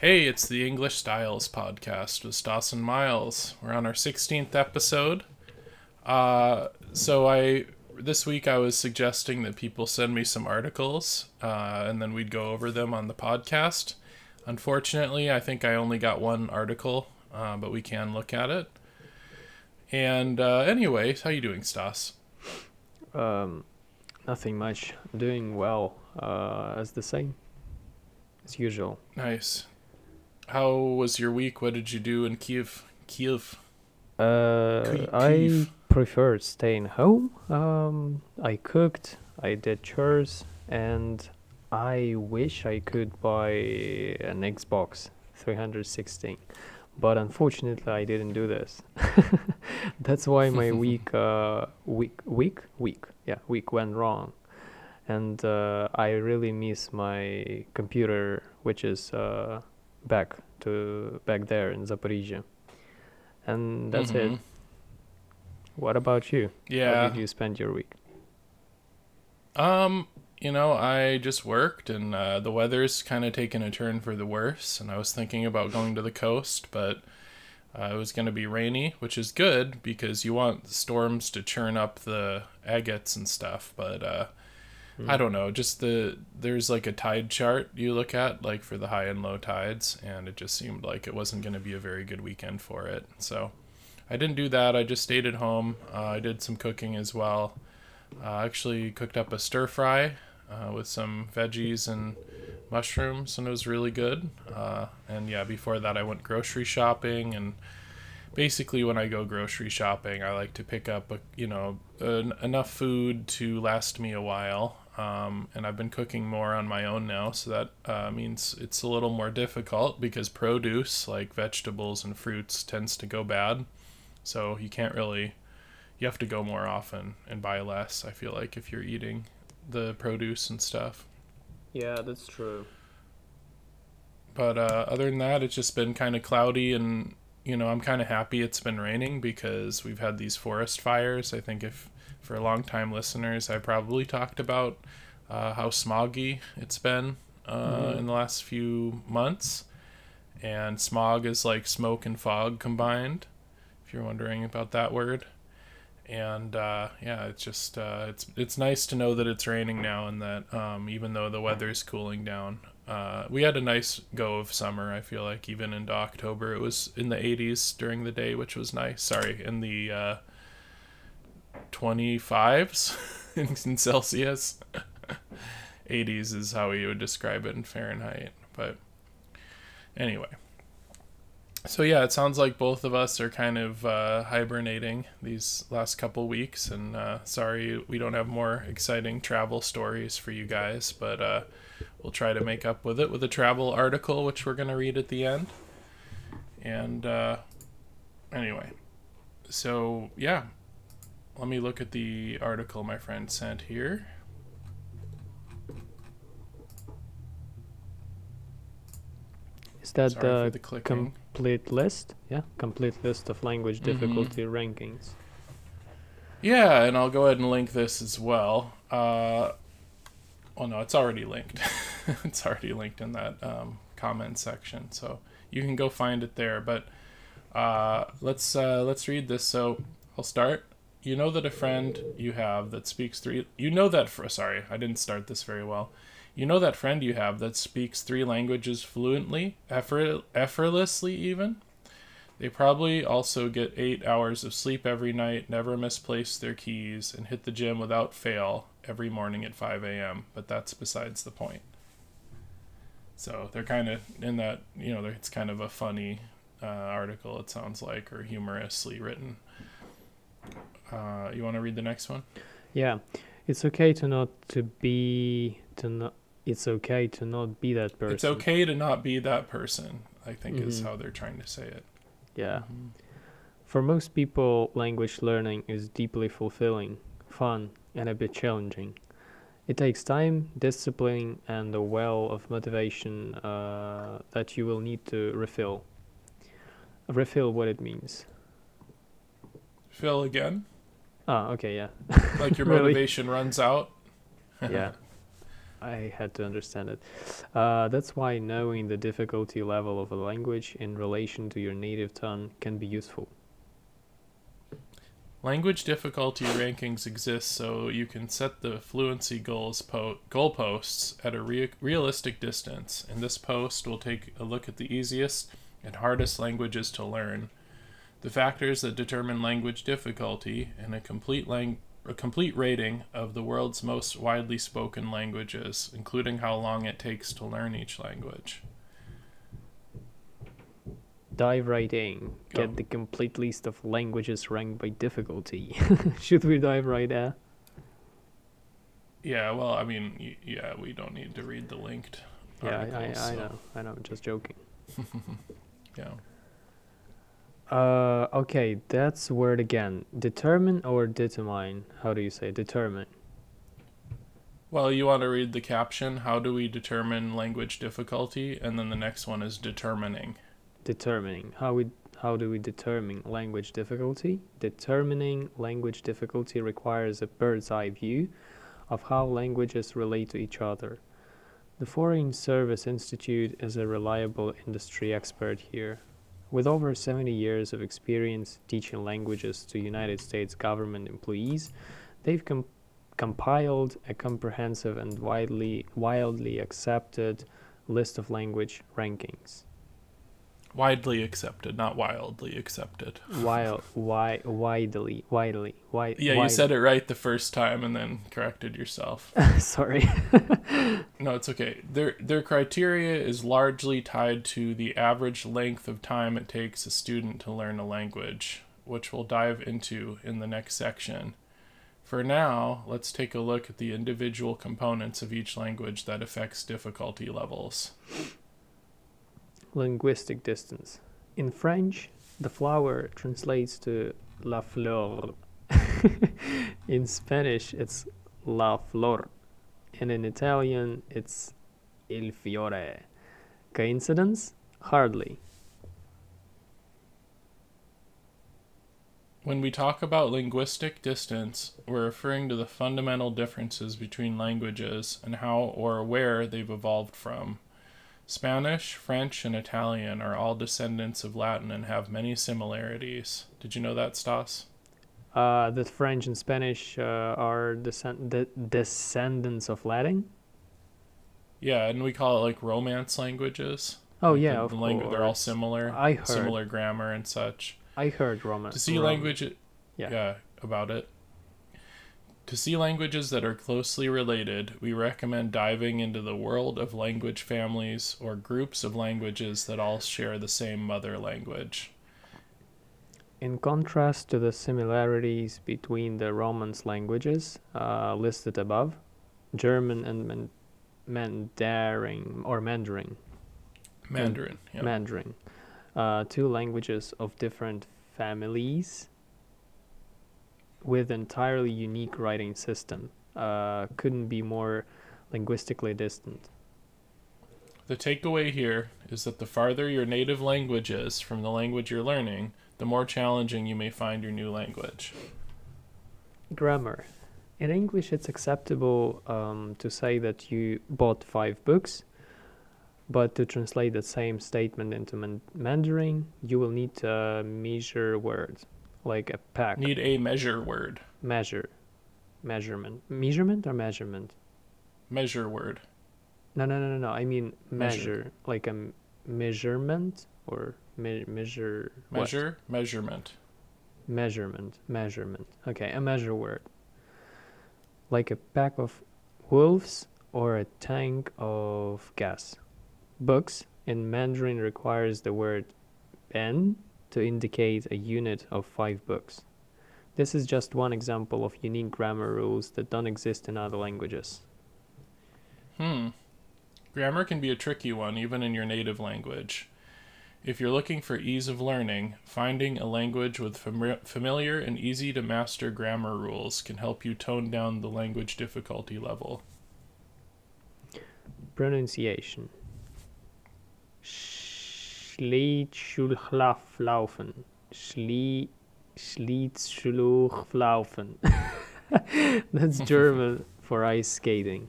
Hey, it's the English Styles podcast with Stas and Miles. We're on our 16th episode. Uh, so I this week I was suggesting that people send me some articles, uh, and then we'd go over them on the podcast. Unfortunately, I think I only got one article, uh, but we can look at it. And uh, anyway, how you doing, Stas? Um, nothing much. Doing well, uh, as the same as usual. Nice. How was your week? What did you do in Kiev? Kiev. Uh, Kiev. I preferred staying home. Um, I cooked, I did chores, and I wish I could buy an Xbox 316, but unfortunately I didn't do this. That's why my week, uh, week, week, week, yeah, week went wrong, and uh, I really miss my computer, which is uh, back to back there in Zaporizhia, and that's it. Mhm. What about you? Yeah. How did you spend your week? Um, you know, I just worked and uh, the weather's kind of taken a turn for the worse. And I was thinking about going to the coast, but uh, it was going to be rainy, which is good because you want storms to churn up the agates and stuff. But uh, I don't know, just the there's like a tide chart you look at, like for the high and low tides, and it just seemed like it wasn't going to be a very good weekend for it. So I didn't do that. I just stayed at home. Uh, I did some cooking as well. Uh, actually cooked up a stir fry uh, with some veggies and mushrooms, and it was really good. Uh, and yeah, before that, I went grocery shopping, and basically, when I go grocery shopping, I like to pick up a, you know en- enough food to last me a while. Um, and I've been cooking more on my own now, so that uh, means it's a little more difficult because produce like vegetables and fruits tends to go bad. So you can't really you have to go more often and buy less i feel like if you're eating the produce and stuff Yeah, that's true. but uh, other than that it's just been kind of cloudy and you know i'm kind of happy it's been raining because we've had these forest fires i think if for long time listeners i probably talked about uh, how smoggy it's been uh, Mhm. in the last few months and smog is like smoke and fog combined if you're wondering about that word and uh, yeah, it's just uh, it's it's nice to know that it's raining now and that um, even though the weather's cooling down, uh, we had a nice go of summer. I feel like even into October, it was in the 80s during the day, which was nice. Sorry, in the uh, 25s in, Celsius. 80s is how we would describe it in Fahrenheit, but anyway. So yeah, it sounds like both of us are kind of uh, hibernating these last couple weeks, and uh, sorry we don't have more exciting travel stories for you guys, but uh, we'll try to make up with it with a travel article, which we're gonna read at the end. And uh, anyway, so yeah, let me look at the article my friend sent here. Is that Sorry the the complete list? Yeah, complete list of language Mhm. difficulty rankings. Yeah, and I'll go ahead and link this as well. Uh, well, no, it's already linked. it's already linked in that um, comment section, so you can go find it there. But uh, let's uh, let's read this. So I'll start. You know that a friend you have that speaks three. You know that. For, sorry, I didn't start this very well. You know that friend you have that speaks three languages fluently, effort, effortlessly, even. They probably also get eight hours of sleep every night, never misplace their keys, and hit the gym without fail every morning at 5 a.m. But that's besides the point. So they're kind of in that, you know, it's kind of a funny uh, article, it sounds like, or humorously written. Uh, you want to read the next one? Yeah, it's okay to not to be to not. It's okay to not be that person. It's okay to not be that person, I think is Mhm. how they're trying to say it. Yeah. For most people, language learning is deeply fulfilling, fun, and a bit challenging. It takes time, discipline, and a well of motivation uh, that you will need to refill. Refill what it means. Fill again? Ah, okay, yeah. Like your Really? motivation runs out? yeah. I had to understand it. Uh, that's why knowing the difficulty level of a language in relation to your native tongue can be useful. Language difficulty rankings exist so you can set the fluency goals po- goalposts at a rea- realistic distance. In this post we'll take a look at the easiest and hardest languages to learn, the factors that determine language difficulty, and a complete lang- a complete rating of the world's most widely spoken languages, including how long it takes to learn each language. Dive right in. Go. Get the complete list of languages ranked by difficulty. Should we dive right there? Yeah, well, I mean, yeah, we don't need to read the linked Yeah, I, articles. I, I so, know. I know. Just joking. Yeah. Uh, okay, that's word again. Determine or determine? How do you say determine? Well, you want to read the caption. How do we determine language difficulty? And then the next one is determining. Determining. How we how do we determine language difficulty? Determining language difficulty requires a bird's eye view of how languages relate to each other. The Foreign Service Institute is a reliable industry expert here. With over 70 years of experience teaching languages to United States government employees, they've com- compiled a comprehensive and widely wildly accepted list of language rankings. Widely accepted, not wildly accepted. Wild, wi- widely, widely, wi- Yeah, you said it right the first time and then corrected yourself. Sorry. No, it's okay. Their their criteria is largely tied to the average length of time it takes a student to learn a language, which we'll dive into in the next section. For now, let's take a look at the individual components of each language that affects difficulty levels. Linguistic distance. In French, the flower translates to la flor. in Spanish, it's la flor. And in Italian, it's il fiore. Coincidence? Hardly. When we talk about linguistic distance, we're referring to the fundamental differences between languages and how or where they've evolved from. Spanish, French, and Italian are all descendants of Latin and have many similarities. Did you know that, Stas? Uh, that French and Spanish uh, are descend- de- descendants of Latin? Yeah, and we call it like Romance languages. Oh, yeah, the, of the langu- They're all similar, I heard. similar grammar and such. I heard Roman. to see language Yeah. yeah. about it to see languages that are closely related we recommend diving into the world of language families or groups of languages that all share the same mother language. In contrast to the similarities between the Romance languages uh, listed above, German and man- Mandarin or Mandarin, mandarin yeah. Mandarin, uh, two languages of different families with entirely unique writing system, uh, couldn't be more linguistically distant. the takeaway here is that the farther your native language is from the language you're learning the more challenging you may find your new language Grammar. In English, it's acceptable um, to say that you bought five books, but to translate the same statement into man- Mandarin, you will need to measure words, like a pack. need a measure word measure. Measurement. Measurement or measurement? measure word No, no, no, no, no. I mean Measure. measure, like a m- measurement or me- measure. what? measure measurement Measurement, measurement. Okay, a measure word. Like a pack of wolves or a tank of gas. Books in Mandarin requires the word ben to indicate a unit of five books. This is just one example of unique grammar rules that don't exist in other languages. Hmm. Grammar can be a tricky one, even in your native language. If you're looking for ease of learning, finding a language with fami- familiar and easy to master grammar rules can help you tone down the language difficulty level. Pronunciation. Schlittschuhlaufen. Schlie Schlittschuhlaufen. That's German for ice skating.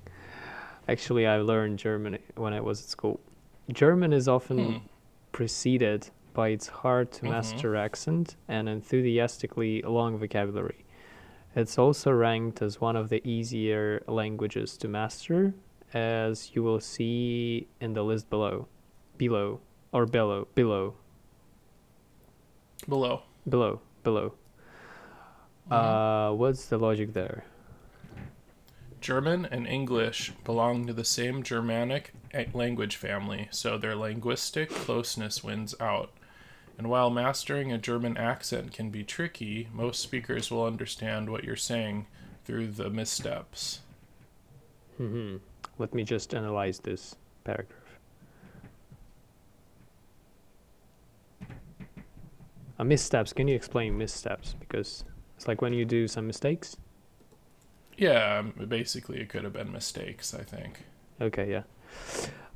Actually, I learned German when I was at school. German is often Hmm. preceded by its hard to Mhm. master accent and enthusiastically long vocabulary. It's also ranked as one of the easier languages to master, as you will see in the list below. Below. Or below. Below. Below. Below. Below. Mhm. Uh, what's the logic there? German and English belong to the same Germanic language family, so their linguistic closeness wins out. And while mastering a German accent can be tricky, most speakers will understand what you're saying through the missteps. Mm-hmm. Let me just analyze this paragraph. Uh, missteps. Can you explain missteps? Because it's like when you do some mistakes. Yeah, um, basically, it could have been mistakes, I think. Okay, yeah.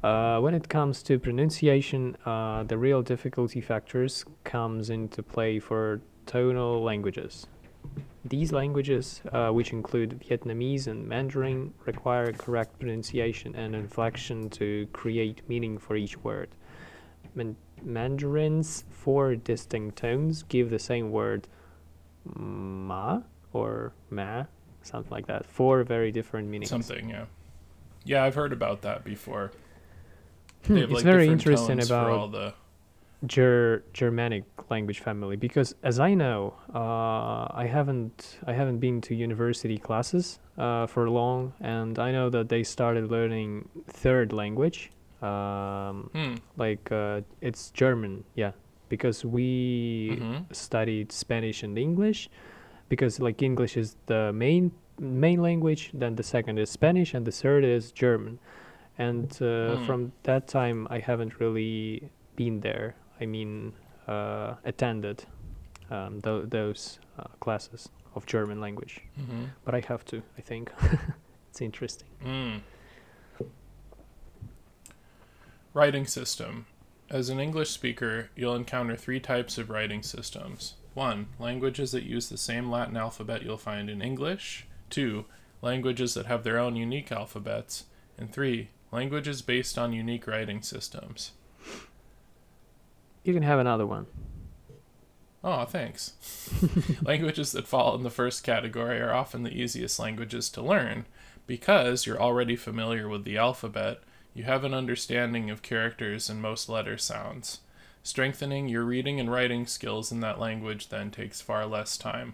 Uh, when it comes to pronunciation, uh, the real difficulty factors comes into play for tonal languages. These languages, uh, which include Vietnamese and Mandarin, require correct pronunciation and inflection to create meaning for each word. Man- Mandarin's four distinct tones give the same word ma or ma, something like that. Four very different meanings. Something, yeah. Yeah, I've heard about that before. Hmm, it's like, very interesting about the. Ger- Germanic language family because, as I know, uh, I haven't I haven't been to university classes uh, for long, and I know that they started learning third language, um, Hmm. like uh, it's German, yeah, because we mhm. studied Spanish and English, because like English is the main main language, then the second is Spanish, and the third is German, and uh, Hmm. from that time I haven't really been there. I mean, uh, attended um, tho- those uh, classes of German language, Mhm. but I have to. I think it's interesting. Mm. Writing system. As an English speaker, you'll encounter three types of writing systems. One, languages that use the same Latin alphabet you'll find in English. Two, languages that have their own unique alphabets. And three, languages based on unique writing systems. You can have another one. Oh, thanks. languages that fall in the first category are often the easiest languages to learn because you're already familiar with the alphabet. You have an understanding of characters and most letter sounds. Strengthening your reading and writing skills in that language then takes far less time.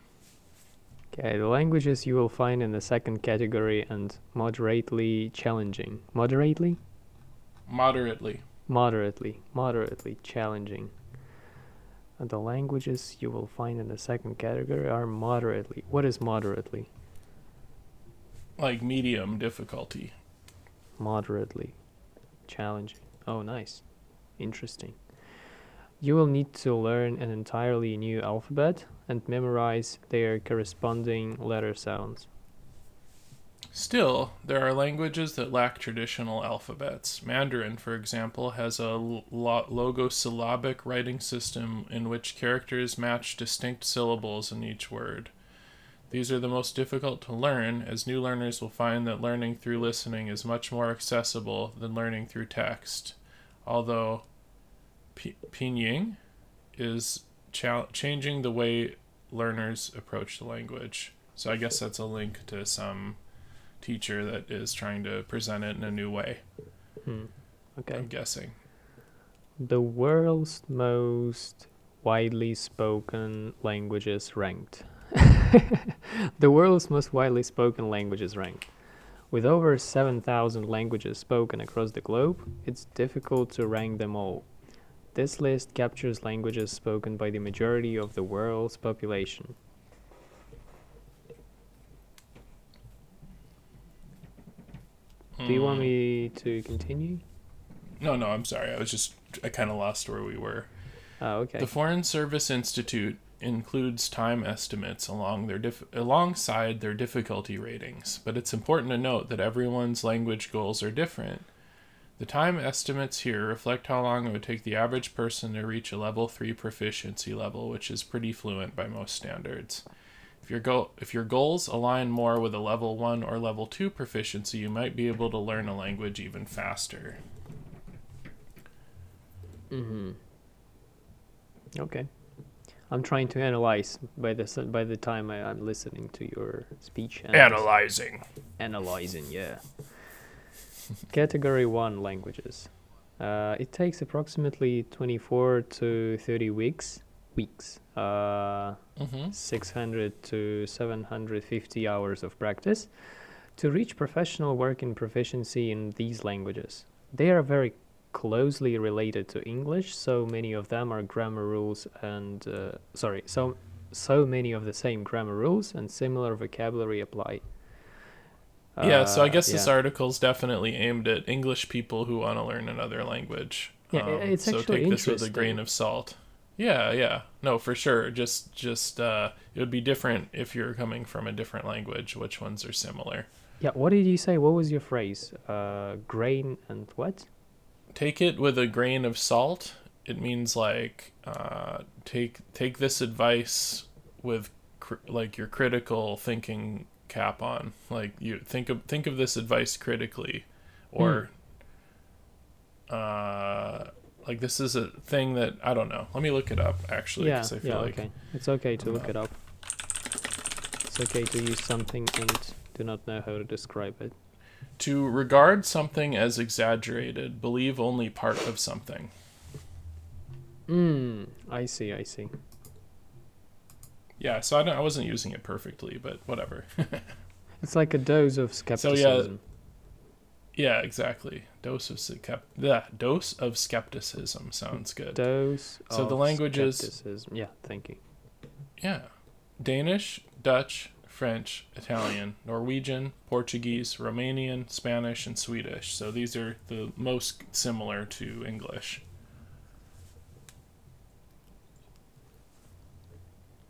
Okay, the languages you will find in the second category and moderately challenging. Moderately? Moderately. Moderately. Moderately challenging. And the languages you will find in the second category are moderately. What is moderately? Like medium difficulty. Moderately challenging. Oh, nice. Interesting. You will need to learn an entirely new alphabet and memorize their corresponding letter sounds. Still, there are languages that lack traditional alphabets. Mandarin, for example, has a lo- logosyllabic writing system in which characters match distinct syllables in each word. These are the most difficult to learn, as new learners will find that learning through listening is much more accessible than learning through text. Although P- Pinyin is cha- changing the way learners approach the language. So I guess that's a link to some teacher that is trying to present it in a new way. Hmm. Okay. I'm guessing. The world's most widely spoken languages ranked. the world's most widely spoken languages ranked. With over 7,000 languages spoken across the globe, it's difficult to rank them all. This list captures languages spoken by the majority of the world's population. Do you want Hmm. me to continue? No, no, I'm sorry. I was just I kind of lost where we were. Oh, okay. The Foreign Service Institute includes time estimates along their dif- alongside their difficulty ratings, but it's important to note that everyone's language goals are different. The time estimates here reflect how long it would take the average person to reach a level 3 proficiency level, which is pretty fluent by most standards. If your go if your goals align more with a level 1 or level 2 proficiency, you might be able to learn a language even faster. Mm-hmm. Okay. I'm trying to analyze by the by the time I, I'm listening to your speech. And Analyzing. Analyzing, yeah. Category 1 languages. Uh, it takes approximately 24 to 30 weeks. Weeks. Uh, Mhm. 600 to 750 hours of practice to reach professional working proficiency in these languages. They are very closely related to English, so many of them are grammar rules and uh, sorry, so so many of the same grammar rules and similar vocabulary apply. Yeah, so I Uh, guess this yeah. article's definitely aimed at English people who want to learn another language. Yeah, i- it's so actually take this with a grain of salt. Yeah, yeah. No, for sure. Just just uh it would be different if you're coming from a different language, which ones are similar. Yeah, what did you say? What was your phrase? Uh, grain and what? Take it with a grain of salt. It means like uh take take this advice with cr- like your critical thinking cap on. Like you think of think of this advice critically or uh like this is a thing that I don't know. Let me look it up actually yeah, I feel yeah, like okay. It's okay to look it up. It's okay to use something and do not know how to describe it. To regard something as exaggerated, believe only part of something. Mm, I see, I see. Yeah, so I, don't, I wasn't using it perfectly, but whatever. It's like a dose of skepticism. So, yeah, yeah, exactly. Dose of skep- yeah, dose of skepticism sounds good. Dose So the of languages- skepticism. Yeah, thank you. Yeah. Danish, Dutch, French, Italian, Norwegian, Portuguese, Romanian, Spanish, and Swedish. So these are the most similar to English.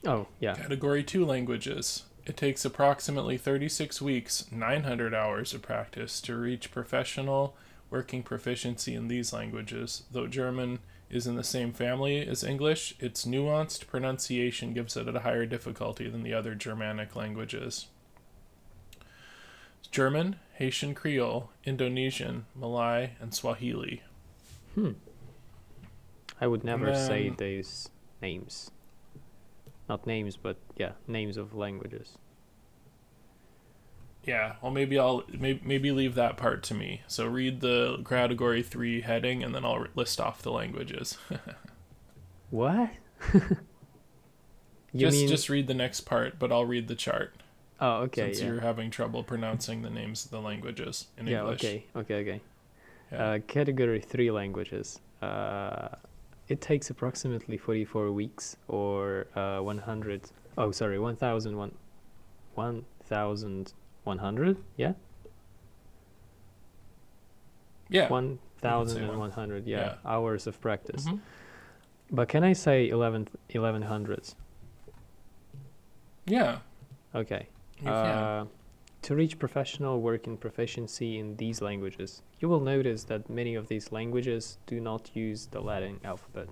Oh, yeah. Category 2 languages. It takes approximately 36 weeks, 900 hours of practice to reach professional working proficiency in these languages. Though German is in the same family as English, its nuanced pronunciation gives it a higher difficulty than the other Germanic languages. German, Haitian Creole, Indonesian, Malay, and Swahili. Hmm. I would never say then- those names. Not names, but yeah, names of languages. Yeah, well, maybe I'll maybe, maybe leave that part to me. So read the category three heading, and then I'll list off the languages. What? you just mean? just read the next part, but I'll read the chart oh, okay. since yeah. you're having trouble pronouncing the names of the languages in yeah. English. Okay. Okay. Okay. Yeah. Uh, category three languages. Uh, it takes approximately 44 weeks or uh, 100. Oh, sorry, 1,001. 1,100? Yeah? yeah. 1,100, yeah, Yeah. hours of practice. Mhm. But can I say 11, 1100s? Yeah. Okay. Uh, to reach professional working proficiency in these languages, you will notice that many of these languages do not use the Latin alphabet.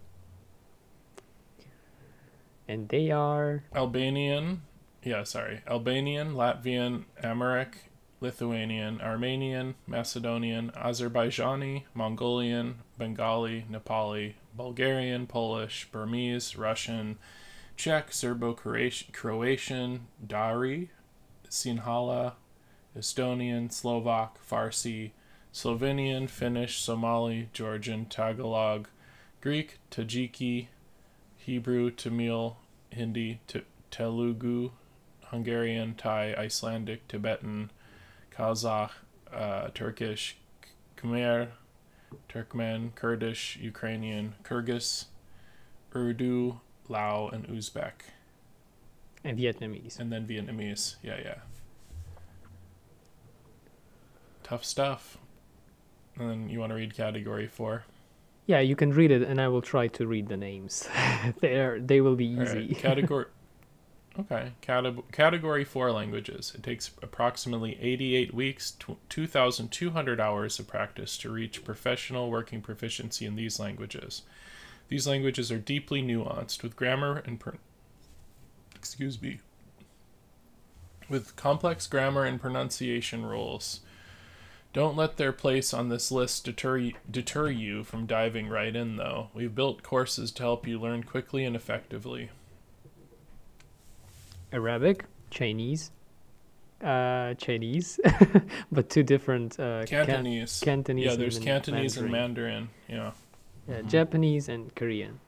And they are Albanian. Yeah, sorry. Albanian, Latvian, Amharic, Lithuanian, Armenian, Macedonian, Azerbaijani, Mongolian, Bengali, Nepali, Bulgarian, Polish, Burmese, Russian, Czech, Serbo-Croatian, Dari, Sinhala, Estonian, Slovak, Farsi, Slovenian, Finnish, Somali, Georgian, Tagalog, Greek, Tajiki, Hebrew, Tamil, Hindi, Te- Telugu, Hungarian, Thai, Icelandic, Tibetan, Kazakh, uh, Turkish, Khmer, Turkmen, Kurdish, Ukrainian, Kyrgyz, Urdu, Lao, and Uzbek, and Vietnamese. and then Vietnamese. Yeah, yeah. Tough stuff. And then you want to read category four? Yeah, you can read it, and I will try to read the names. They're they will be easy. right, category. Okay, Cate- category four languages. It takes approximately 88 weeks, tw 2,200 hours of practice to reach professional working proficiency in these languages. These languages are deeply nuanced with grammar and. Pr- excuse me. with complex grammar and pronunciation rules. Don't let their place on this list deter, deter you from diving right in, though. We've built courses to help you learn quickly and effectively. Arabic, Chinese, uh, Chinese, but two different uh, Can- Cantonese. Cantonese. yeah, there's and Cantonese and Mandarin. Mandarin. Yeah. Yeah, Japanese and Korean.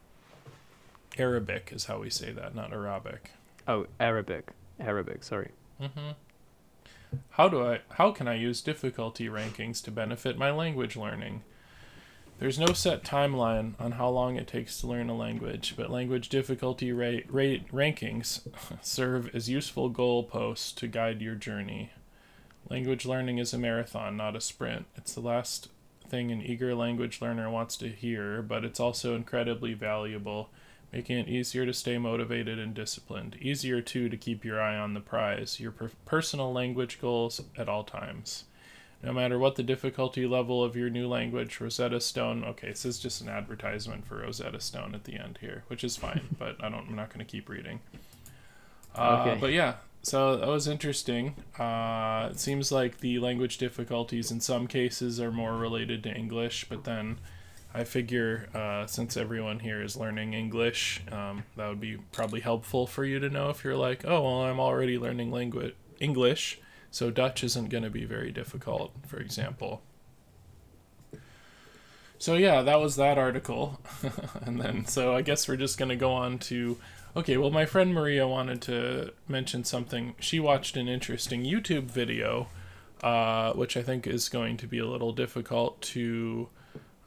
Arabic is how we say that, not Arabic. Oh, Arabic. Arabic. Sorry. hmm How do I how can I use difficulty rankings to benefit my language learning? There's no set timeline on how long it takes to learn a language, but language difficulty rate, rate rankings serve as useful goalposts to guide your journey. Language learning is a marathon, not a sprint. It's the last thing an eager language learner wants to hear, but it's also incredibly valuable, making it easier to stay motivated and disciplined. Easier, too, to keep your eye on the prize, your per- personal language goals at all times. No matter what the difficulty level of your new language, Rosetta Stone. Okay, this is just an advertisement for Rosetta Stone at the end here, which is fine, but I don't. I'm not going to keep reading. Uh, Okay. But yeah, so that was interesting. Uh, it seems like the language difficulties in some cases are more related to English, but then I figure uh, since everyone here is learning English, um, that would be probably helpful for you to know if you're like, oh, well, I'm already learning language English, so Dutch isn't going to be very difficult, for example. So yeah, that was that article, and then so I guess we're just going to go on to. Okay, well, my friend Maria wanted to mention something. She watched an interesting YouTube video, uh, which I think is going to be a little difficult to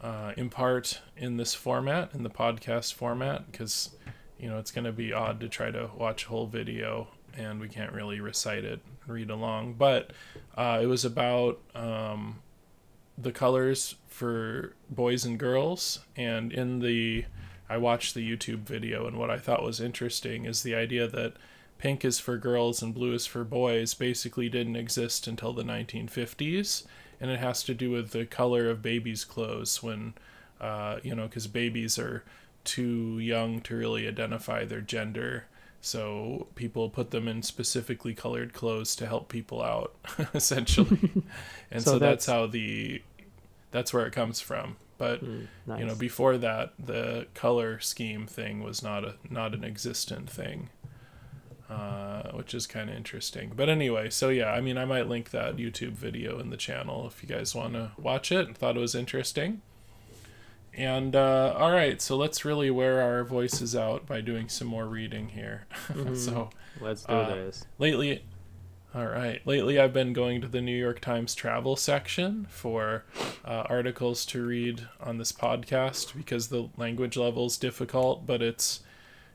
uh, impart in this format, in the podcast format, because you know it's going to be odd to try to watch a whole video and we can't really recite it read along. But uh, it was about um, the colors for boys and girls, and in the I watched the YouTube video, and what I thought was interesting is the idea that pink is for girls and blue is for boys basically didn't exist until the 1950s, and it has to do with the color of babies' clothes when, uh, you know, because babies are too young to really identify their gender. So people put them in specifically colored clothes to help people out, essentially. and so, So that's, that's- how the that's where it comes from. But Mm, nice. you know, before that, the color scheme thing was not a not an existent thing, uh, which is kind of interesting. But anyway, so yeah, I mean, I might link that YouTube video in the channel if you guys want to watch it. Thought it was interesting. And uh, all right, so let's really wear our voices out by doing some more reading here. Mhm. so Let's do uh, this. lately all right lately i've been going to the new york times travel section for uh, articles to read on this podcast because the language level is difficult but it's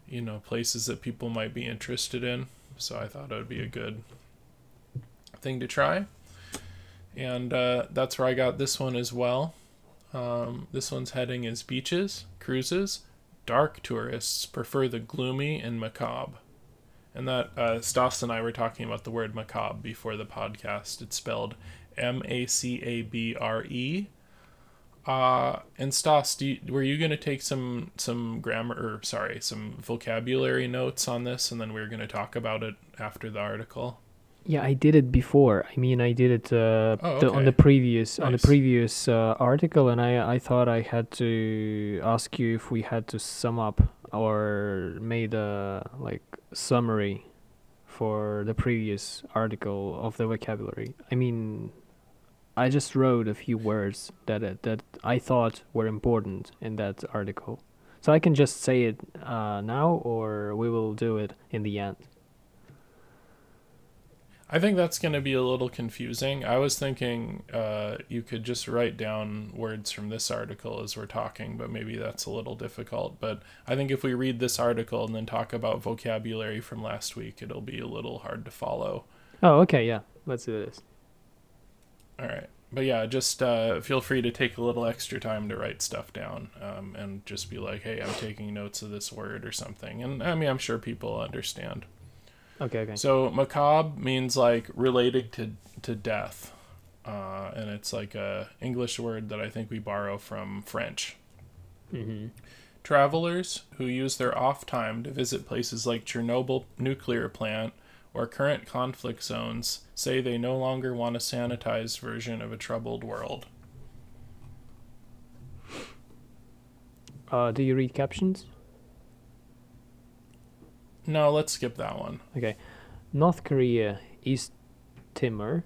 you know places that people might be interested in so i thought it would be a good thing to try and uh, that's where i got this one as well um, this one's heading is beaches cruises dark tourists prefer the gloomy and macabre and that uh, Stas and I were talking about the word macabre before the podcast. It's spelled M A C A B R E. Uh, and Stas, do you, were you going to take some some grammar or sorry, some vocabulary notes on this, and then we are going to talk about it after the article? Yeah, I did it before. I mean, I did it uh, Oh, the, on the previous on the previous uh, article, and I I thought I had to ask you if we had to sum up or made a like summary for the previous article of the vocabulary. I mean, I just wrote a few words that uh, that I thought were important in that article, so I can just say it uh, now, or we will do it in the end. I think that's going to be a little confusing. I was thinking uh, you could just write down words from this article as we're talking, but maybe that's a little difficult. But I think if we read this article and then talk about vocabulary from last week, it'll be a little hard to follow. Oh, okay, yeah, let's do this. All right. But yeah, just uh, feel free to take a little extra time to write stuff down um, and just be like, hey, I'm taking notes of this word or something. And I mean, I'm sure people understand. Okay, okay. So macabre means like related to to death, uh, and it's like a English word that I think we borrow from French. Mm-hmm. Travelers who use their off time to visit places like Chernobyl nuclear plant or current conflict zones say they no longer want a sanitized version of a troubled world. Uh, do you read captions? No, let's skip that one. Okay. North Korea, East Timor,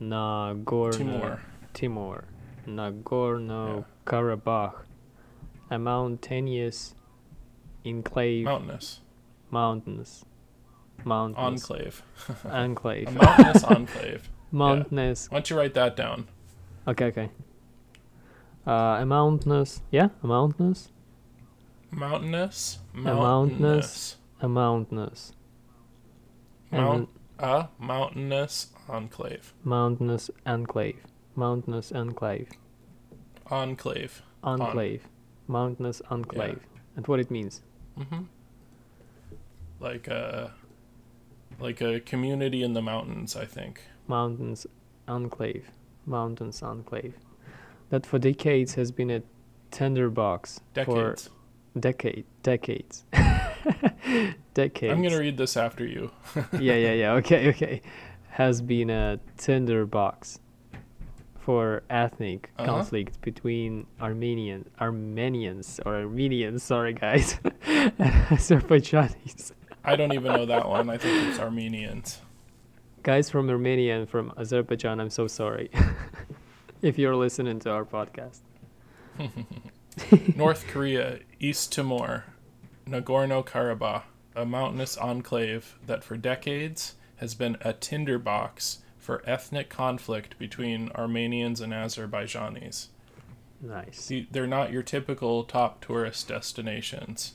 Nagorno Timor. Timor, Nagorno Karabakh, a mountainous enclave, Mountainous. mountains, mountains, Enclave. a enclave, mountainous enclave. mountainous. Why don't you write that down? Okay, okay. Uh, a mountainous, yeah, a mountainous, Mountainous. mountainous. a mountainous, Mount. A mountainous enclave. mountainous enclave, mountainous enclave, Enclave. enclave, mountainous enclave, and what it means. Mm-hmm. Like a, like a community in the mountains. I think. Mountains Enclave, Mountains Enclave, that for decades has been a tinderbox for Decades. Decade, decades, decades. I'm gonna read this after you. yeah, yeah, yeah. Okay, okay. Has been a tinderbox for ethnic Uh-huh. conflict between Armenian, Armenians or Armenians. Sorry, guys, and Azerbaijanis. I don't even know that one. I think it's Armenians. Guys from Armenia and from Azerbaijan, I'm so sorry. if you're listening to our podcast. North Korea, East Timor, Nagorno Karabakh, a mountainous enclave that for decades has been a tinderbox for ethnic conflict between Armenians and Azerbaijanis. Nice. They're not your typical top tourist destinations.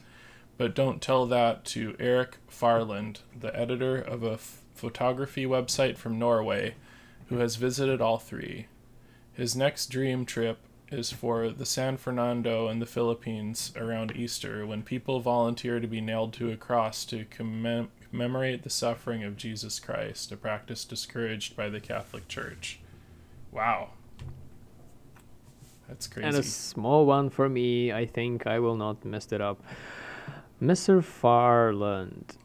But don't tell that to Eric Farland, the editor of a f- photography website from Norway, who has visited all three. His next dream trip is for the San Fernando and the Philippines around Easter when people volunteer to be nailed to a cross to commem- commemorate the suffering of Jesus Christ, a practice discouraged by the Catholic Church. Wow. That's crazy. And a small one for me. I think I will not mess it up. Mr. Farland,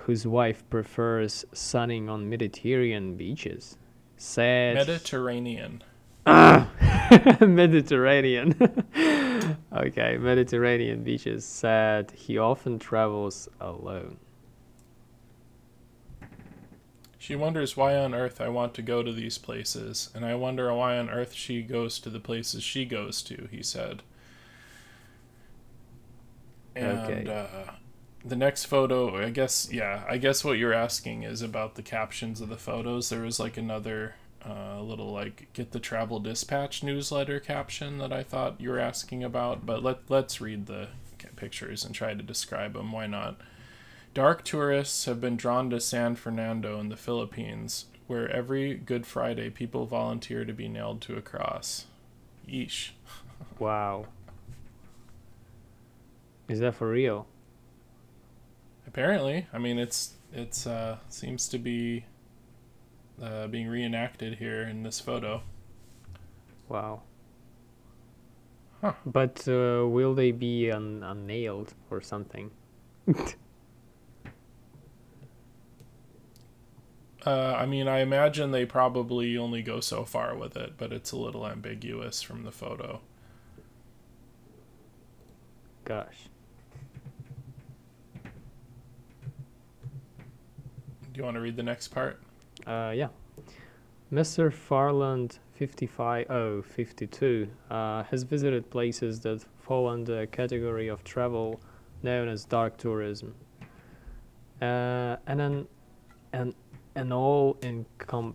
whose wife prefers sunning on Mediterranean beaches, said Mediterranean. Mediterranean. okay, Mediterranean beaches said he often travels alone. She wonders why on earth I want to go to these places, and I wonder why on earth she goes to the places she goes to, he said. And Okay. uh, the next photo, I guess, yeah, I guess what you're asking is about the captions of the photos. There was like another uh, a little, like, get the travel dispatch newsletter caption that I thought you were asking about, but let, let's read the pictures and try to describe them. Why not? Dark tourists have been drawn to San Fernando in the Philippines, where every Good Friday people volunteer to be nailed to a cross. Yeesh. Wow. Is that for real? Apparently, I mean it's it's uh seems to be uh, being reenacted here in this photo. Wow. Huh. But uh, will they be un- unnailed or something? Uh, I mean, I imagine they probably only go so far with it, but it's a little ambiguous from the photo. Gosh. Do you want to read the next part? Uh, yeah. Mr. Farland 55 oh, 52 uh, has visited places that fall under a category of travel known as dark tourism. Uh, and an an an all encom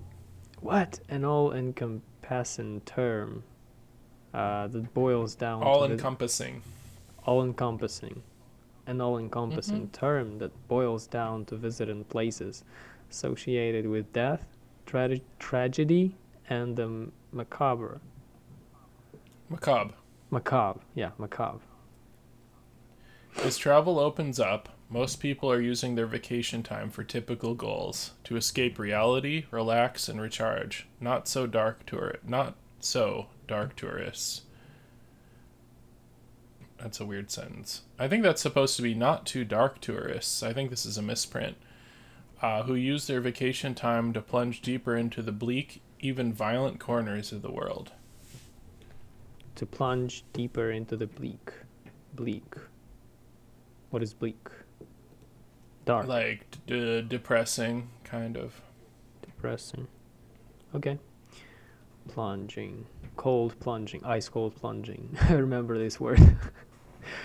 what an all encompassing term uh, that boils down All to the- encompassing. all encompassing an all encompassing Mhm. term that boils down to visiting places associated with death, tra- tragedy, and the macabre. Macabre. Macabre, yeah, macabre. As travel opens up, most people are using their vacation time for typical goals to escape reality, relax, and recharge. Not so dark tour, not so dark tourists. That's a weird sentence. I think that's supposed to be not too dark tourists. I think this is a misprint. Uh, who use their vacation time to plunge deeper into the bleak, even violent corners of the world. To plunge deeper into the bleak. Bleak. What is bleak? Dark. Like d- depressing, kind of. Depressing. Okay. Plunging. Cold plunging. Ice cold plunging. I remember this word.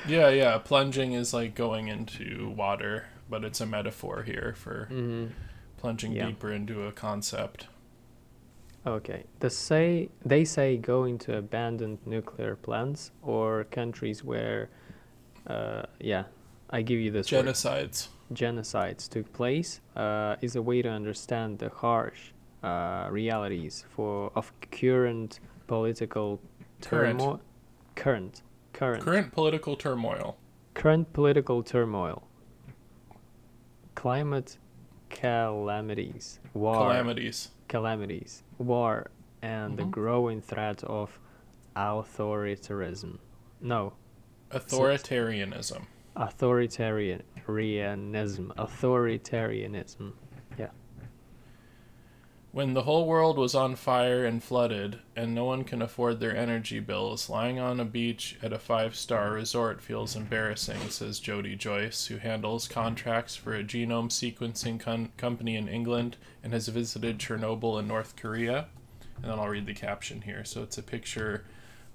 Yeah, yeah. Plunging is like going into water, but it's a metaphor here for hmm plunging Yeah. deeper into a concept. Okay. The say they say going to abandoned nuclear plants or countries where uh yeah, I give you this word. Genocides. genocides took place uh, is a way to understand the harsh uh, realities for of current political Current. turmoil current current Current political turmoil. current political turmoil climate calamities war Calamities. calamities war and the Mhm. growing threat of authoritarianism no Authoritarianism. authoritarianism authoritarianism When the whole world was on fire and flooded, and no one can afford their energy bills, lying on a beach at a five star resort feels embarrassing, says Jody Joyce, who handles contracts for a genome sequencing con- company in England and has visited Chernobyl in North Korea. And then I'll read the caption here. So it's a picture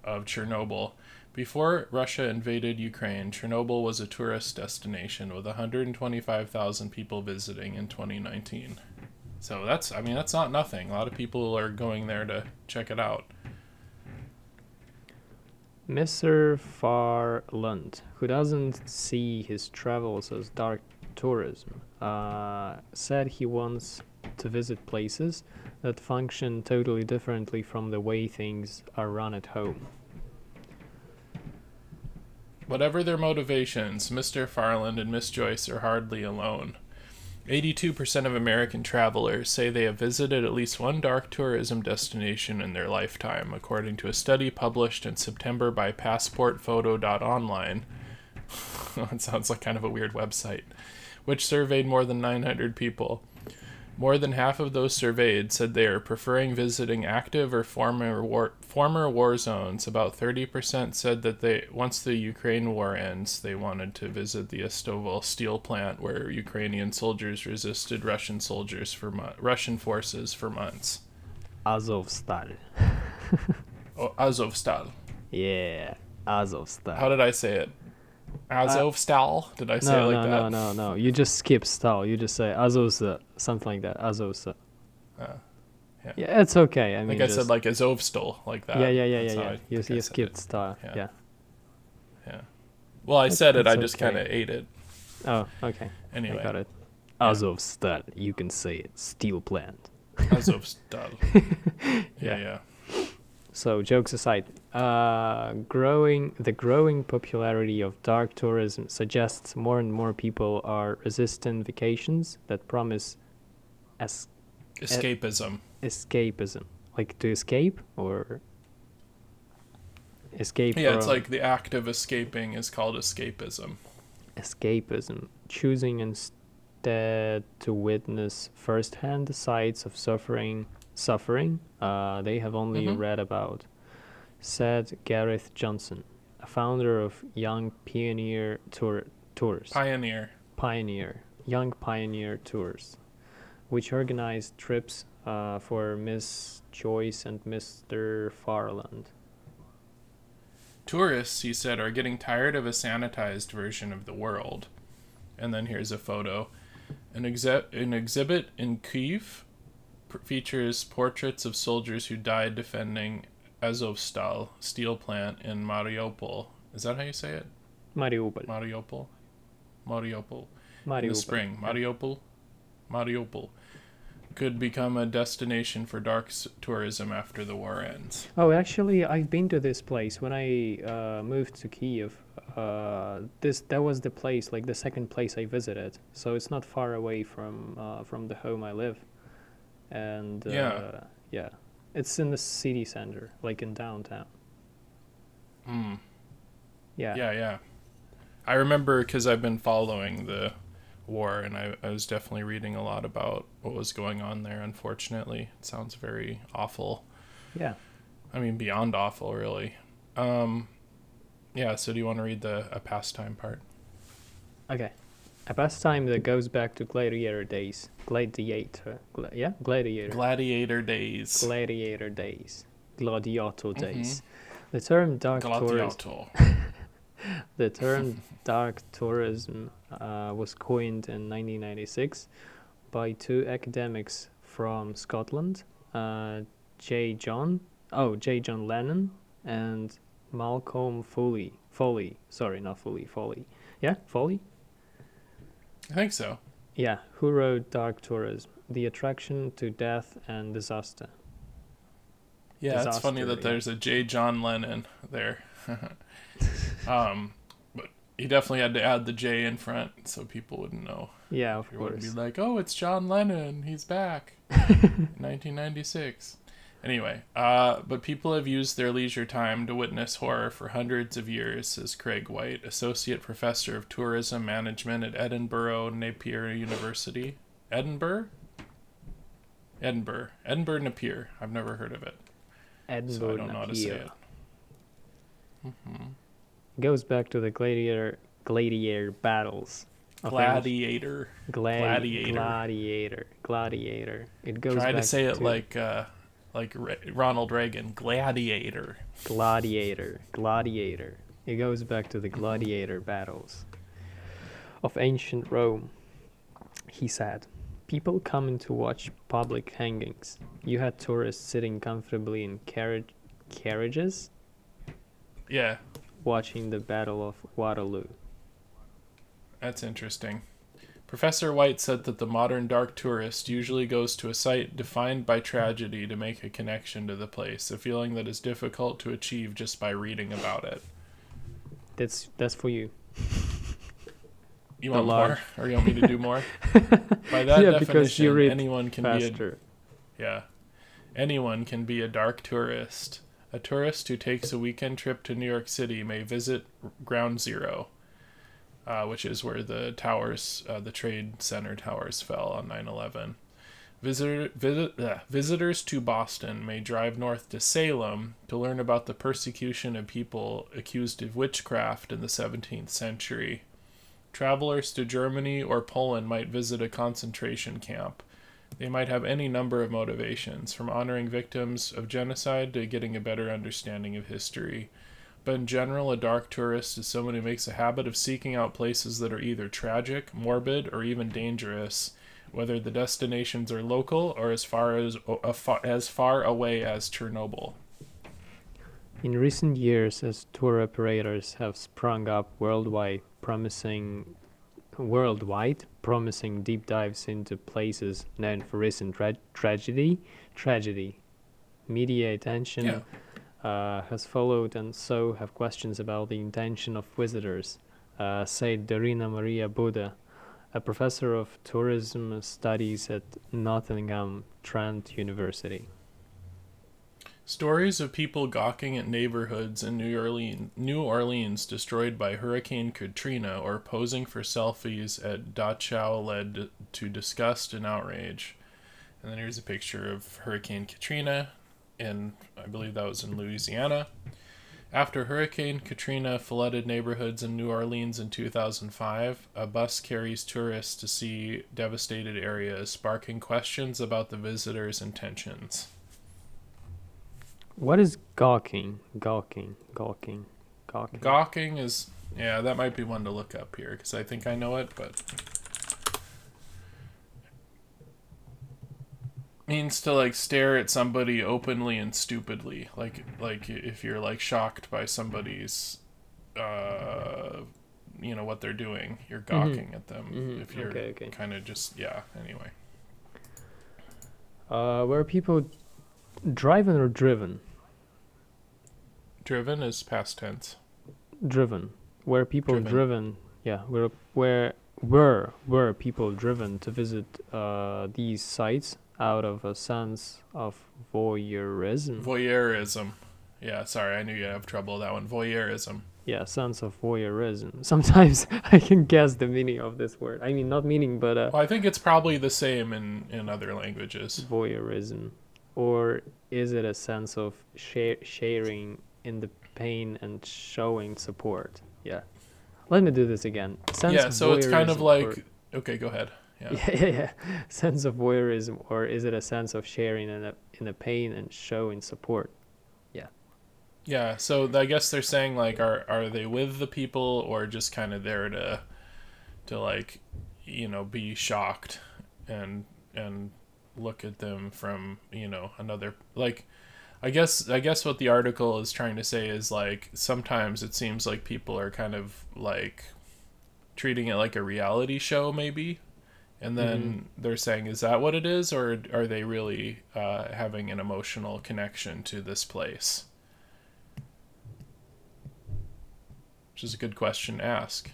of Chernobyl. Before Russia invaded Ukraine, Chernobyl was a tourist destination with 125,000 people visiting in 2019. So that's, I mean, that's not nothing. A lot of people are going there to check it out. Mr. Farland, who doesn't see his travels as dark tourism, uh, said he wants to visit places that function totally differently from the way things are run at home. Whatever their motivations, Mr. Farland and Miss Joyce are hardly alone. 82% of American travelers say they have visited at least one dark tourism destination in their lifetime, according to a study published in September by PassportPhoto.online. it sounds like kind of a weird website, which surveyed more than 900 people. More than half of those surveyed said they are preferring visiting active or former war, former war zones. About 30% said that they once the Ukraine war ends, they wanted to visit the Estovil steel plant where Ukrainian soldiers resisted Russian soldiers for mo- Russian forces for months. Azovstal. Oh, Azovstal. Yeah, Azovstal. How did I say it? Azovstal? Did I say no, it like no, that? no, no, no. You just skip stal. You just say Azovstal, something like that. Azovstal. Uh, yeah. Yeah, it's okay. I mean, think I said like Azovstal, like that. yeah, yeah, yeah, That's yeah, yeah. You, you skipped star. Yeah. Yeah. Yeah. Well, I That's- said it. I just okay. kind of ate it. Oh, okay. Anyway. I got it. Yeah. Azovstal. You can say it. Steel plant. Azovstal. yeah, Yeah. yeah. So jokes aside, uh, growing the growing popularity of dark tourism suggests more and more people are resistant vacations that promise as Escapism. Escapism, like to escape or escape. Yeah, it's like the act of escaping is called escapism. escapism, choosing instead to witness firsthand the sights of suffering. Suffering, uh, they have only Mhm. read about, said Gareth Johnson, a founder of Young Pioneer Tour Tours, Pioneer. Pioneer, Young Pioneer Tours, which organized trips uh, for Miss Joyce and Mr. Farland. Tourists, he said, are getting tired of a sanitized version of the world. And then here's a photo. An, exhi- an exhibit in Kiev pr- features portraits of soldiers who died defending Azovstal steel plant in Mariupol. Is that how you say it? Mariupol. Mariupol? Mariupol. Mariupol. in the spring. Mariupol, Mariupol could become a destination for dark s- tourism after the war ends. Oh, actually, I've been to this place when I uh, moved to Kiev. Uh, this that was the place, like the second place I visited. So it's not far away from uh, from the home I live, and uh, Yeah. yeah, it's in the city center, like in downtown. Hmm. Yeah, Yeah, yeah. I remember because I've been following the war, and I, I was definitely reading a lot about what was going on there. Unfortunately, it sounds very awful. Yeah. I mean, beyond awful, really. Um, yeah. So, do you want to read the a pastime part? Okay. A pastime that goes back to gladiator days. Gladiator. Gla- yeah? Gladiator. Gladiator days. gladiator days. Gladiator days. The term dark. Gladiator. The term dark tourism uh, was coined in 1996 by two academics from Scotland, uh, J. John, oh J. John Lennon, and Malcolm Foley. Foley, sorry, not Foley. Foley. Yeah, Foley. I think so. Yeah, who wrote Dark Tourism: The Attraction to Death and Disaster. Yeah, it's funny that yeah. there's a J. John Lennon there. um, but he definitely had to add the J in front so people wouldn't know. Yeah, of You wouldn't be course. like, "Oh, it's John Lennon. He's back." 1996. Anyway, uh, but people have used their leisure time to witness horror for hundreds of years, says Craig Wight, associate professor of tourism management at Edinburgh Napier University. Edinburgh. Edinburgh. Edinburgh Napier. I've never heard of it, so Edinburgh I don't know how to say Napier. it. hmm goes back to the gladiator gladiator battles. Gladiator. gladi- gladiator. gladiator, gladiator. It goes Try back to say it like uh, like Re- Ronald Reagan. Gladiator. gladiator, gladiator. It goes back to the gladiator battles of ancient Rome. He said, "People coming to watch public hangings. You had tourists sitting comfortably in carriage carriages, Yeah, watching the Battle of Waterloo." That's interesting. Professor Wight said that the modern dark tourist usually goes to a site defined by tragedy to make a connection to the place, a feeling that is difficult to achieve just by reading about it. That's that's for you. You want more, or you want me to do more? by that Yeah, definition, anyone can be a yeah, anyone can be a dark tourist. A tourist who takes a weekend trip to New York City may visit Ground Zero, uh, which is where the towers, uh, the Trade Center towers, fell on 9/11. Visitor, visit, uh, visitors to Boston may drive north to Salem to learn about the persecution of people accused of witchcraft in the 17th century. Travelers to Germany or Poland might visit a concentration camp. They might have any number of motivations, from honoring victims of genocide to getting a better understanding of history. But in general, a dark tourist is someone who makes a habit of seeking out places that are either tragic, morbid, or even dangerous, whether the destinations are local or as far as as far away as Chernobyl. In recent years, as tour operators have sprung up worldwide, promising worldwide, promising deep dives into places known for recent tra- tragedy, tragedy, media attention Yeah. uh, has followed, and so have questions about the intention of visitors. Uh, said Dorina Maria Buda, a professor of tourism studies at Nottingham Trent University. Stories of people gawking at neighborhoods in New Orleans, New Orleans destroyed by Hurricane Katrina or posing for selfies at Dachau led to disgust and outrage. And then here's a picture of Hurricane Katrina, and I believe that was in Louisiana. After Hurricane Katrina flooded neighborhoods in New Orleans in 2005, a bus carries tourists to see devastated areas, sparking questions about the visitors' intentions. What is gawking? Gawking, gawking, gawking. Gawking is yeah, that might be one to look up here because I think I know it, but means to like stare at somebody openly and stupidly, like like if you're like shocked by somebody's uh you know what they're doing, you're gawking at them. Mhm, If you're okay, okay. kind of just yeah, anyway. Uh, where people driven or driven? Driven is past tense. Driven. Where people Driven. driven. Yeah, where where were were people driven to visit uh, these sites out of a sense of voyeurism? Voyeurism. Yeah, sorry, I knew you'd have trouble with that one. Voyeurism. yeah, sense of voyeurism. Sometimes I can guess the meaning of this word. I mean, not meaning, but uh, Well, I think it's probably the same in in other languages. voyeurism, or is it a sense of share, sharing in the pain and showing support? Yeah. Let me do this again. Sense yeah, so it's kind of voyeurism or- like okay, go ahead. Yeah. yeah, yeah, yeah. Sense of voyeurism, or is it a sense of sharing in a in a pain and showing support? Yeah. Yeah, so I guess they're saying like are are they with the people or just kind of there to to like you know be shocked and and look at them from, you know, another like I guess I guess what the article is trying to say is like sometimes it seems like people are kind of like treating it like a reality show maybe and then they're saying is that what it is or are they really uh, having an emotional connection to this place which is a good question to ask.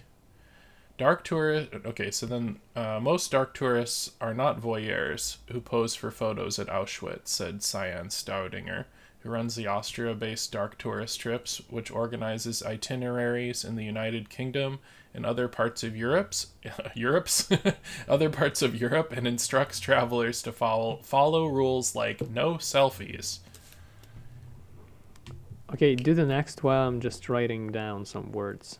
Dark tourist. Okay, so then uh, most dark tourists are not voyeurs who pose for photos at Auschwitz," said Sian Staudinger, who runs the Austria-based Dark Tourist Trips, which organizes itineraries in the United Kingdom and other parts of Europe's Europe's other parts of Europe, and instructs travelers to follow follow rules like no selfies. Okay, do the next while I'm just writing down some words.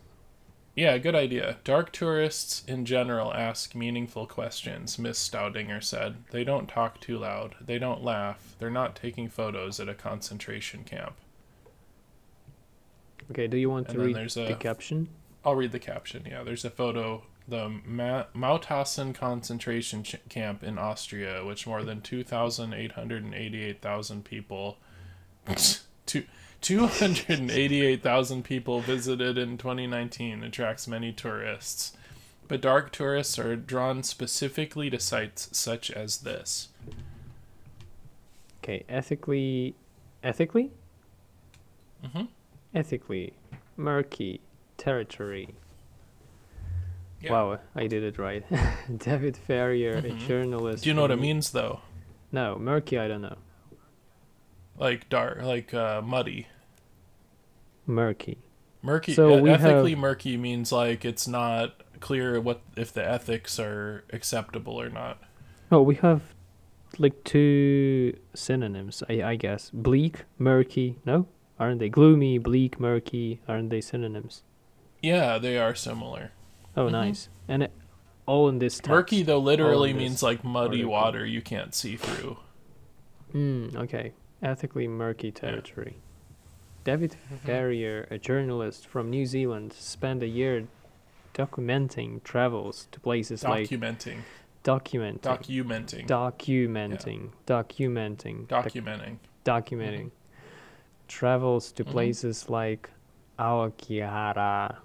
Yeah, good idea. Dark tourists in general ask meaningful questions, Miss Staudinger said. They don't talk too loud. They don't laugh. They're not taking photos at a concentration camp. Okay, do you want And to read there's the a- caption? I'll read the caption. Yeah, there's a photo. The Ma- Mauthausen concentration ch- camp in Austria, which more than 2,888,000 people. two, 288,000 people visited in 2019 attracts many tourists. But dark tourists are drawn specifically to sites such as this. Okay, ethically, ethically, hmm ethically, murky territory. Yeah. Wow, I did it right. David Ferrier, Mhm. a journalist. Do you know what it means, though? No, murky. I don't know. Like dark, like uh, muddy. Murky. Murky. So e- ethically have- murky means like it's not clear what if the ethics are acceptable or not. Oh, we have like two synonyms, I, I guess. Bleak, murky. No, aren't they? Gloomy, bleak, murky. Aren't they synonyms? Yeah, they are similar. Oh, Mhm. nice. And it, all in this text. Murky though literally means like muddy article. water you can't see through. Mm, okay. Ethically murky territory. David Ferrier, a journalist from New Zealand, spent a year documenting travels to places like Documenting, documenting, documenting, documenting, documenting, doc- documenting. documenting travels to Mhm. places like Aokigahara,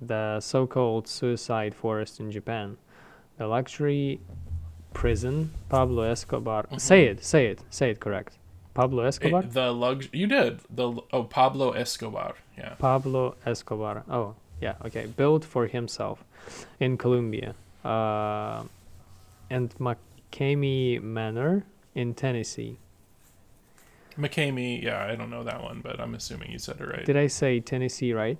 the so-called suicide forest in Japan, the luxury prison Pablo Escobar. Say Mhm. it, say it, say it correct. Pablo Escobar. Eh, the lux you did the oh Pablo Escobar. Yeah. Pablo Escobar. Oh, yeah, okay. Built for himself in Colombia. Uh, and McCamey Manor in Tennessee. McCamey, yeah, I don't know that one, but I'm assuming you said it right. Did I say Tennessee right?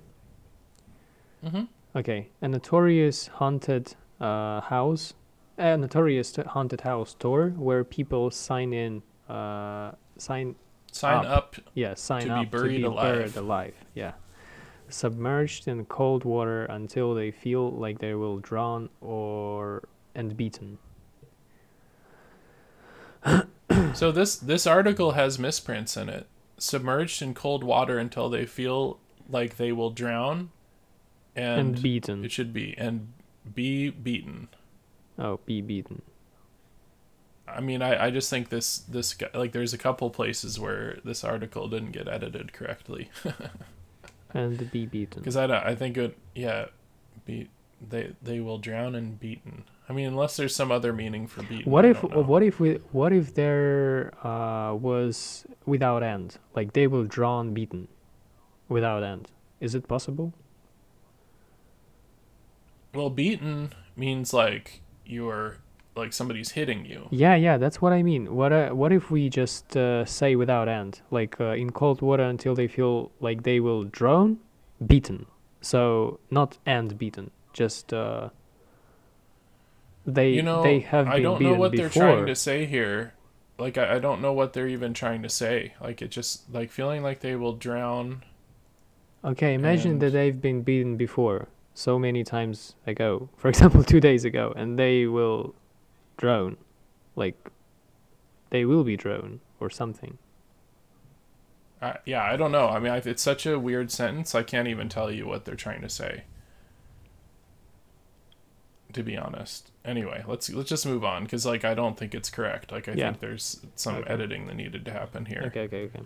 mm-hmm. Okay. A notorious haunted uh, house, a notorious haunted house tour where people sign in, uh, sign, Sign Up. up. yeah, sign To be up buried to be alive. buried alive. Yeah. Submerged in cold water until they feel like they will drown or and beaten. So this this article has misprints in it. Submerged in cold water until they feel like they will drown, And, and, beaten. it should be and be beaten. Oh, be beaten. I mean, I, I just think this this guy, like there's a couple places where this article didn't get edited correctly And be beaten. because I don't- I think it yeah be they they will drown and beaten. I mean, unless there's some other meaning for beaten. What if what if we what if there uh, was without end? Like they will drown beaten without end. Is it possible? well beaten means like you're like somebody's hitting you. Yeah, yeah, that's what I mean. What uh, what if we just uh, say without end, like uh, in cold water until they feel like they will drown beaten. So not end beaten, just uh, they you know, they have I don't beaten know what before. they're trying to say here. Like I, I don't know what they're even trying to say. Like it just like feeling like they will drown. Okay, imagine that they've been beaten before so many times ago. For example, two days ago, and they will drown, like they will be drowned or something. I, yeah, I don't know. I mean, I, it's such a weird sentence. I can't even tell you what they're trying to say. To be honest. Anyway, let's let's just move on because like I don't think it's correct. Like I Yeah. think there's some Okay. editing that needed to happen here. Okay, okay, okay.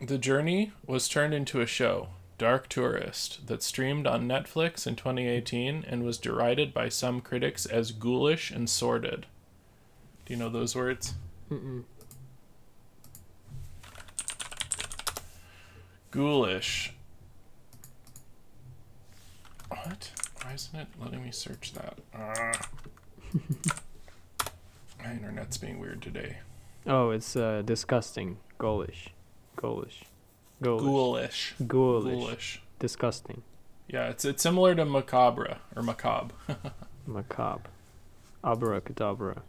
The Journey was turned into a show, Dark Tourist, that streamed on Netflix in 2018 and was derided by some critics as ghoulish and sordid. Do you know those words? Mm-mm. Ghoulish. What? Why isn't it letting me search that? Ah. My internet's being weird today. Oh, it's uh, disgusting, ghoulish, ghoulish, ghoulish, Ghoulish. ghoulish, Ghoulish. disgusting, Yeah, it's it's similar to macabre or macabre. macabre, abracadabra,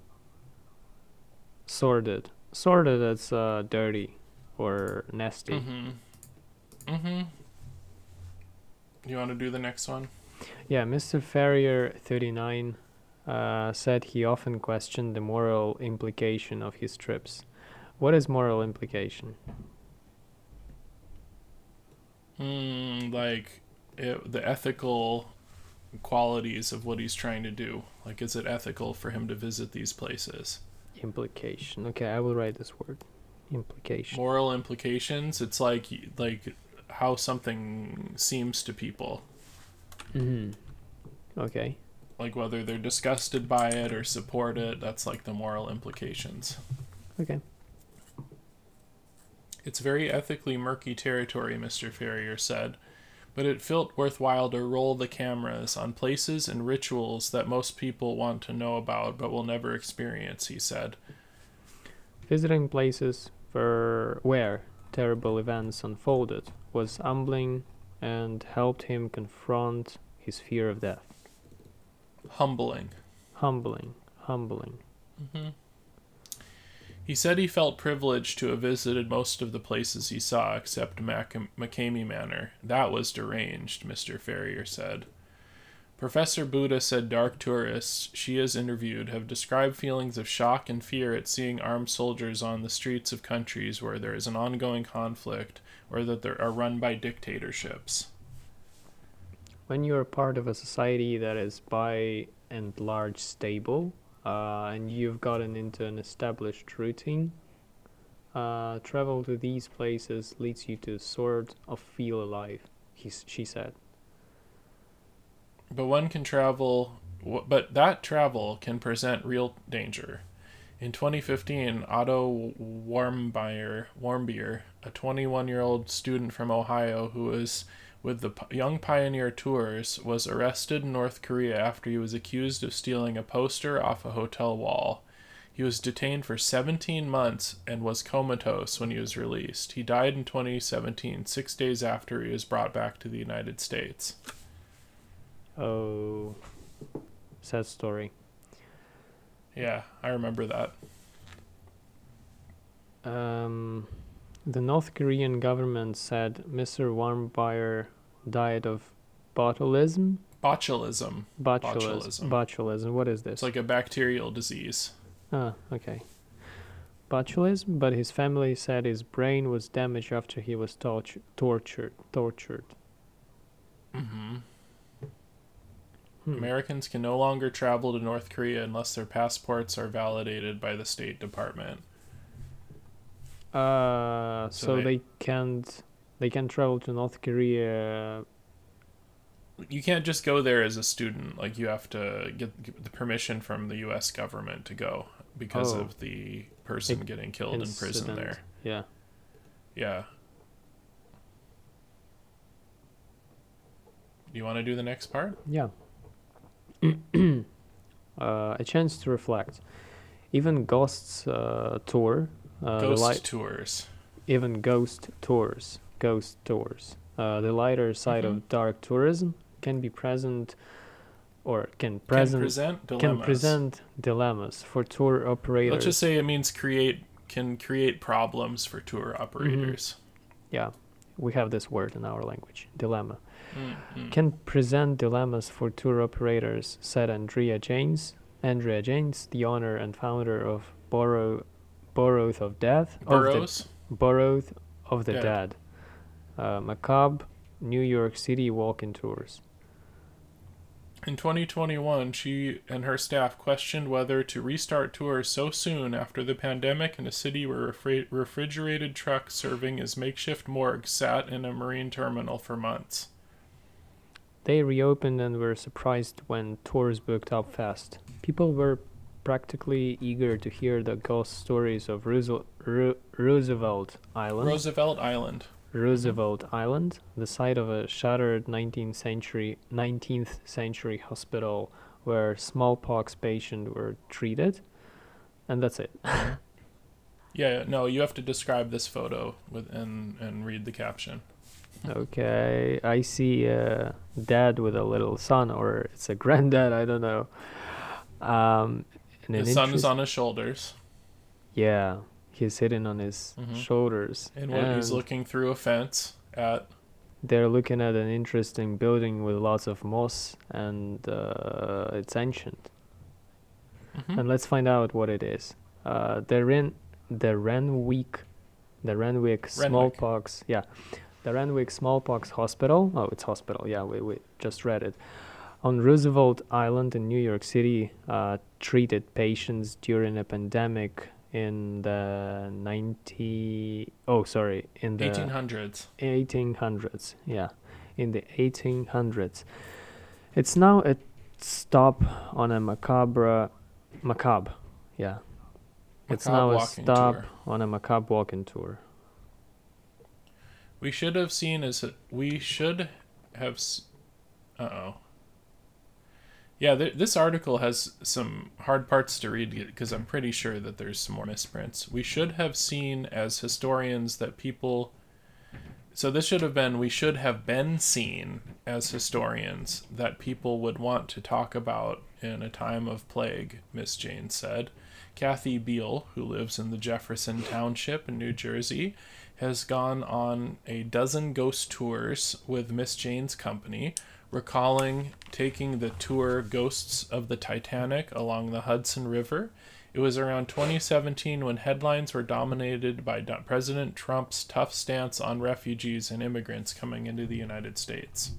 sordid, sordid. That's uh, dirty or nasty. mm-hmm. Mm-hmm. You want to do the next one? Yeah, Mr. Ferrier, 39, uh, said he often questioned the moral implication of his trips. What is moral implication? Mm, like it, the ethical qualities of what he's trying to do. Like, is it ethical for him to visit these places? Implication. Okay, I will write this word. Implication. Moral implications. It's like like how something seems to people. hmm Okay. Like whether they're disgusted by it or support it. That's like the moral implications. Okay. It's very ethically murky territory, Mr. Ferrier said, but it felt worthwhile to roll the cameras on places and rituals that most people want to know about but will never experience, he said. Visiting places for where terrible events unfolded was humbling and helped him confront his fear of death. Humbling. Humbling. Humbling. hmm He said he felt privileged to have visited most of the places he saw except Mac- McCamey Manor. That was deranged, Mr. Ferrier said. Professor Buda said dark tourists she has interviewed have described feelings of shock and fear at seeing armed soldiers on the streets of countries where there is an ongoing conflict or that they are run by dictatorships. when you're part of a society that is by and large stable uh, and you've gotten into an established routine uh, travel to these places leads you to sort of feel alive he, she said But one can travel, but that travel can present real danger. In 2015, Otto Warmbier, Warmbier a 21 year old student from Ohio who was with the Young Pioneer Tours, was arrested in North Korea after he was accused of stealing a poster off a hotel wall. He was detained for 17 months and was comatose when he was released. He died in 2017, six days after he was brought back to the United States. oh sad story Yeah, I remember that. um, the north korean government said mr warmbier died of botulism Botulism. botulism Botulism. botulism what is this It's like a bacterial disease. Ah, okay. Botulism, but his family said his brain was damaged after he was torture- tortured. Tortured. hmm Hmm. Americans can no longer travel to North Korea unless their passports are validated by the State Department. Uh, So so, they- they, can't. They can travel to North Korea. You can't just go there as a student. Like you have to get, the permission from the U.S. government to go because Oh. of the person getting killed in prison there. Yeah. Yeah. Do you want to do the next part? Yeah. uh, a chance to reflect. Even Ghost's uh, tour. Uh, Ghost tours. even ghost tours. Ghost tours. Uh, the lighter side Mhm. of dark tourism can be present or can Can present present can dilemmas. present dilemmas for tour operators. Let's just say it means create can create problems for tour Mm-hmm. operators. yeah, we have this word in our language, dilemma. Mm, mm. Can present dilemmas for tour operators, said Andrea Janes. Andrea Janes, the owner and founder of Borough Borough of Death. of the- of the Dead. Dead. Uh, macabre New York City walk-in tours. In 2021, she and her staff questioned whether to restart tours so soon after the pandemic in a city where refri- refrigerated trucks serving as makeshift morgues sat in a marine terminal for months. They reopened and were surprised when tours booked up fast. People were practically eager to hear the ghost stories of Roosevelt, Ro- Roosevelt Island. Roosevelt Island. Roosevelt Island, the site of a shattered 19th century 19th century hospital where smallpox patients were treated. And that's it. Yeah, no, you have to describe this photo with and and read the caption. okay, I see a dad with a little son, or it's a granddad, I don't know. Um, and an His son is on his shoulders, Yeah, he's sitting on his Mhm. shoulders. and when he's looking through a fence at They're looking at an interesting building with lots of moss, and uh, it's ancient. Mhm. And let's find out what it is. Uh, the Ren, the Renwick, the Renwick smallpox. Yeah, the Renwick smallpox hospital. Oh, it's hospital. Yeah, we we just read it. On Roosevelt Island in New York City, uh, treated patients during a pandemic in the 90 oh sorry in the 1800s. 1800s yeah in the 1800s it's now a stop on a macabre macabre yeah it's now a stop tour. on a macabre walking tour We should have seen as we should have. Uh oh. Yeah, th- this article has some hard parts to read because I'm pretty sure that there's some more misprints. We should have seen as historians that people. So this should have been we should have been seen as historians that people would want to talk about in a time of plague, Miss Jane said. Kathy Beal, who lives in the Jefferson Township in New Jersey, has gone on a dozen ghost tours with Miss Jane's company, recalling taking the tour Ghosts of the Titanic along the Hudson River. It was around 2017 when headlines were dominated by President Trump's tough stance on refugees and immigrants coming into the United States.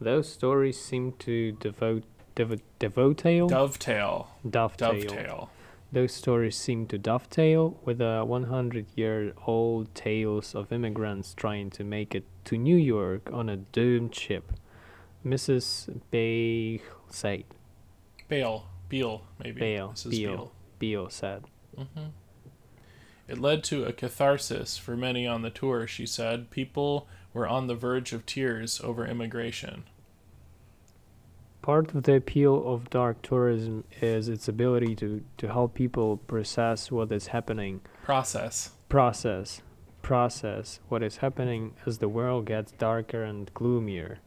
those stories seem to devote devo- devotail Dovetail. dovetail Dovetail. Those stories seem to dovetail with the 100 year old tales of immigrants trying to make it to New York on a doomed ship. Mrs. Bale said. Bale. Beale, maybe. Bale, Mrs. Beale. Beale. Beale said. hmm It led to a catharsis for many on the tour, she said. People were on the verge of tears over immigration. Part of the appeal of dark tourism is its ability to, to help people process what is happening. Process. Process. Process what is happening as the world gets darker and gloomier,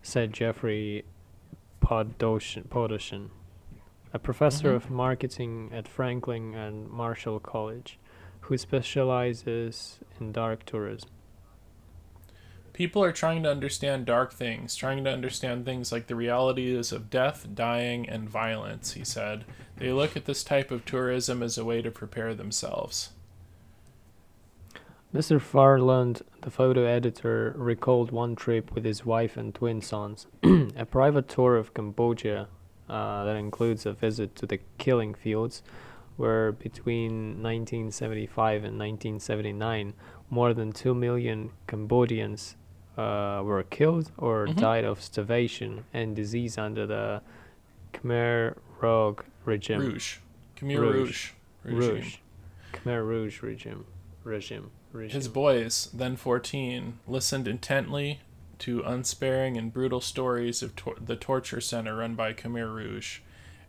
said Jeffrey Podoshen, Podoshen a professor Mhm. of marketing at Franklin and Marshall College, who specializes in dark tourism. People are trying to understand dark things, trying to understand things like the realities of death, dying, and violence, he said. They look at this type of tourism as a way to prepare themselves. Mr. Farland, the photo editor, recalled one trip with his wife and twin sons, a private tour of Cambodia uh, that includes a visit to the killing fields, where between 1975 and 1979, more than 2 million Cambodians uh, were killed or Mhm. died of starvation and disease under the Khmer Rouge regime. Rouge. Khmer Rouge. Rouge. regime. Rouge. Khmer Rouge regime. Regime. regime. His boys, then 14, listened intently to unsparing and brutal stories of tor- the torture center run by Khmer Rouge.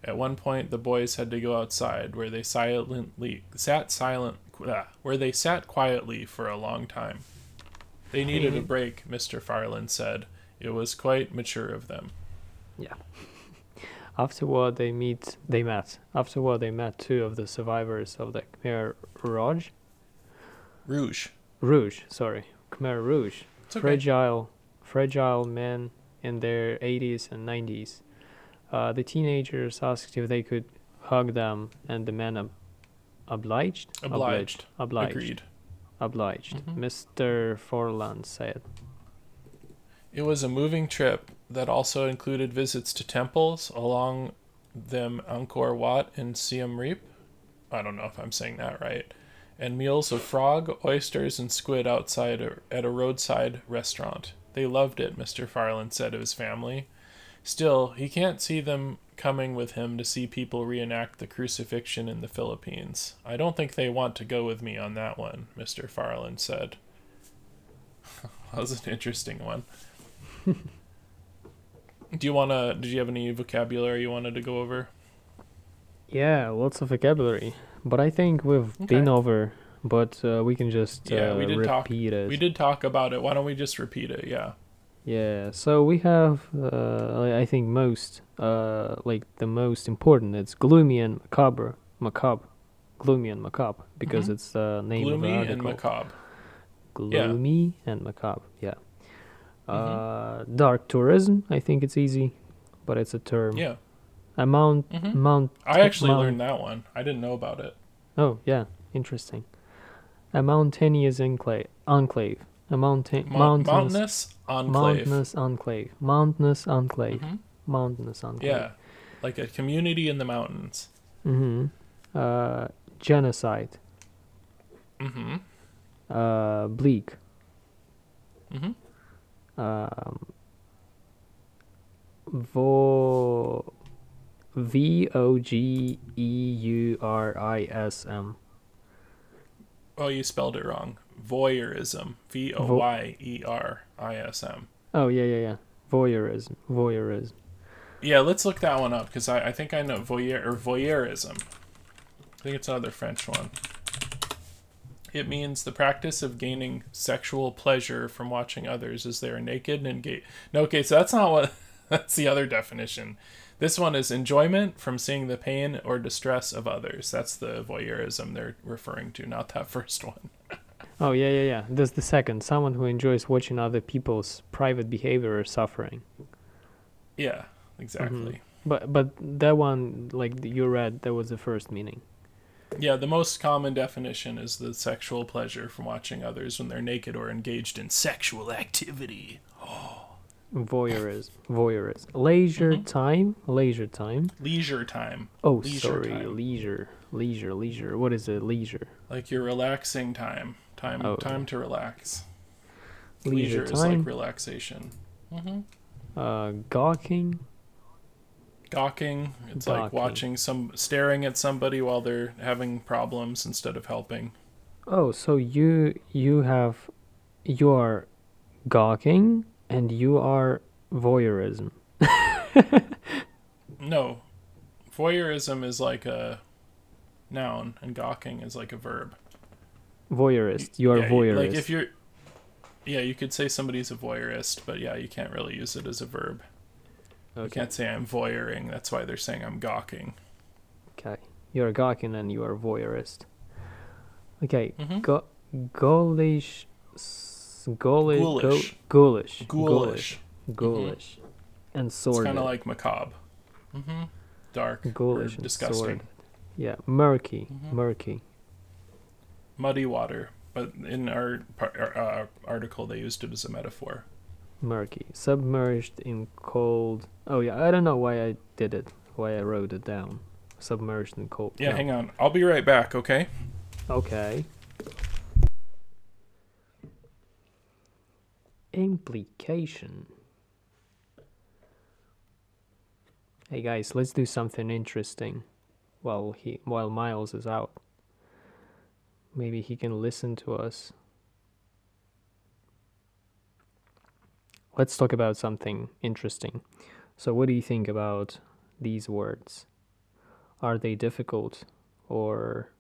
At one point, the boys had to go outside, where they silently sat silent, ah, where they sat quietly for a long time. They needed a break, Mr. Farland said. It was quite mature of them. Yeah. Afterward, they meet. They met. Afterward, they met two of the survivors of the Khmer Rouge. Rouge. Rouge, sorry, Khmer Rouge. Okay. Fragile, fragile men in their 80s and 90s. Uh, the teenagers asked if they could hug them, and the men ob- obliged. Obliged. Obliged. Agreed. Obliged. Mhm. Mr. Farland said. It was a moving trip that also included visits to temples, along them Angkor Wat and Siem Reap. I don't know if I'm saying that right. And meals of frog, oysters, and squid outside at a roadside restaurant. They loved it, Mr. Farland said of his family. Still, he can't see them coming with him to see people reenact the crucifixion in the Philippines. I don't think they want to go with me on that one, Mr. Farland said. that was an interesting one. Do you want to? Did you have any vocabulary you wanted to go over? Yeah, lots of vocabulary, but I think we've been over. But uh, we can just Yeah, uh, we did talk- it. We did talk about it. Why don't we just repeat it? Yeah. Yeah, so we have, uh, I- I think most, uh, like the most important. It's gloomy and macabre, macabre, gloomy and macabre because Mhm. it's the name Gloomy of the and article. macabre. gloomy and macabre. Yeah. Mm-hmm. Uh, dark tourism. I think it's easy, but it's a term. Yeah. A mount, Mhm. mount. I actually mount- learned that one. I didn't know about it. Oh yeah, interesting. A mountainous enclave. Enclave. A mountain. Mo- mountainous. mountainous enclave. Mountainous enclave. Mountainous enclave. Mhm. Mountainous enclave. Yeah, like a community in the mountains. Mm-hmm. Uh, genocide. Mm-hmm. Uh, bleak. Mm-hmm. Um, vo. V O G E U R I S M. Oh, you spelled it wrong. Voyeurism. V O Y E R I S M. Oh yeah yeah yeah. Voyeurism. Voyeurism. Yeah, let's look that one up because I, I think I know voyeur or voyeurism. I think it's another French one. It means the practice of gaining sexual pleasure from watching others as they are naked and engaged. No, okay, so that's not what. That's the other definition. This one is enjoyment from seeing the pain or distress of others. That's the voyeurism they're referring to, not that first one. Oh yeah yeah yeah. That's the second. Someone who enjoys watching other people's private behavior or suffering. Yeah, exactly. But but that one like you read that was the first meaning. Yeah, the most common definition is the sexual pleasure from watching others when they're naked or engaged in sexual activity. Voyeurism. Voyeurism. Leisure Mhm. time. Leisure time. Leisure time, Oh, Leisure sorry. time. Leisure. Leisure. Leisure. What is it? Leisure. like your relaxing time, time, Oh. time to relax. Leisure, is time. like relaxation. hmm uh, gawking. Gawking, it's like watching some, staring at somebody while they're having problems instead of helping. Oh, so you you have you are gawking and you are voyeurism. No, voyeurism is like a noun, and gawking is like a verb. Voyeurist. You are Yeah, voyeurist. Like if you're, yeah, you could say somebody's a voyeurist, but yeah, you can't really use it as a verb. You can't say I'm voyeuring. That's why they're saying I'm gawking. Okay. You're gawking and you are voyeurist. Okay. Mhm. Go ghoulish. s- Ghoulish. Ghoulish. Ghoulish. Ghoulish. Ghoulish. And It's kind of like macabre. Mm-hmm. Dark. ghoulish disgusting. sordid. Yeah. Murky. Mhm. Murky. Muddy water. But in our, uh, article, they used it as a metaphor. Murky. Submerged in cold. Oh yeah. I don't know why I did it. Why I wrote it down. Submerged in cold. Yeah, no. hang on. I'll be right back, okay? Okay. Implication. Hey guys, let's do something interesting while he while Miles is out. Maybe he can listen to us. Let's talk about something interesting. So what do you think about these words? Are they difficult or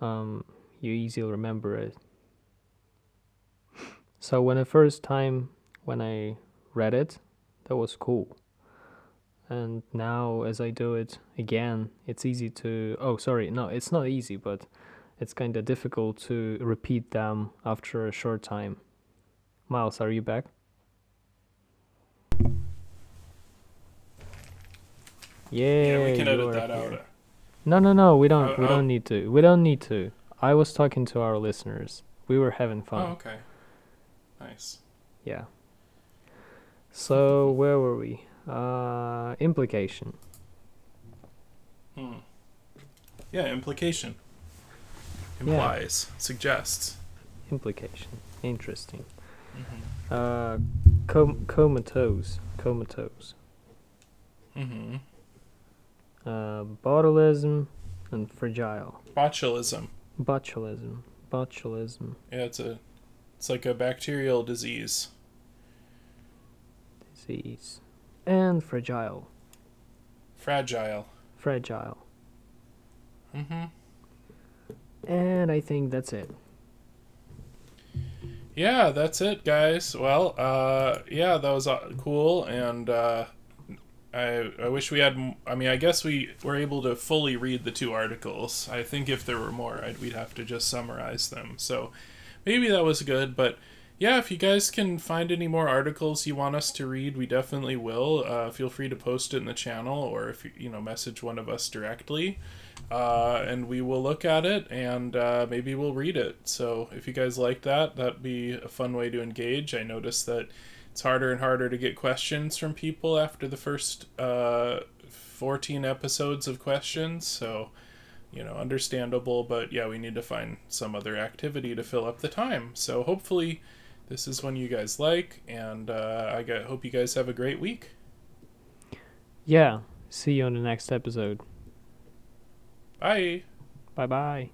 um, you easily remember it. So when the first time when I read it, that was cool. And now as I do it again, it's easy to oh sorry, no, it's not easy, but it's kind of difficult to repeat them after a short time. Miles, are you back? Yeah, Yeah, we can edit that here. out. No, no, no. We don't. Oh, we oh. don't need to. We don't need to. I was talking to our listeners. We were having Oh, fun. okay. Nice. Yeah. So where were we? Uh, implication. Hmm. Yeah, implication. Yeah. Implies, suggests. Implication. Interesting. Mm-hmm. Uh, com- comatose. Comatose. Mm-hmm. Uh, botulism and fragile. Botulism. Botulism. Botulism. Yeah, it's a, it's like a bacterial disease. Disease. And fragile. Fragile. Fragile. Mm-hmm. And I think that's it. Yeah, that's it, guys. Well, uh, yeah, that was uh, cool, and uh, I I wish we had. I mean, I guess we were able to fully read the two articles. I think if there were more, I'd, we'd have to just summarize them. So maybe that was good, but yeah, if you guys can find any more articles you want us to read, we definitely will. Uh, feel free to post it in the channel, or if you you know message one of us directly uh, and we will look at it and uh, maybe we'll read it. So if you guys like that, that'd be a fun way to engage. I noticed that it's harder and harder to get questions from people after the first uh, 14 episodes of questions. So, you know, understandable, but yeah, we need to find some other activity to fill up the time. So hopefully this is one you guys like, and uh, I hope you guys have a great week. Yeah. See you on the next episode. Bye. Bye bye.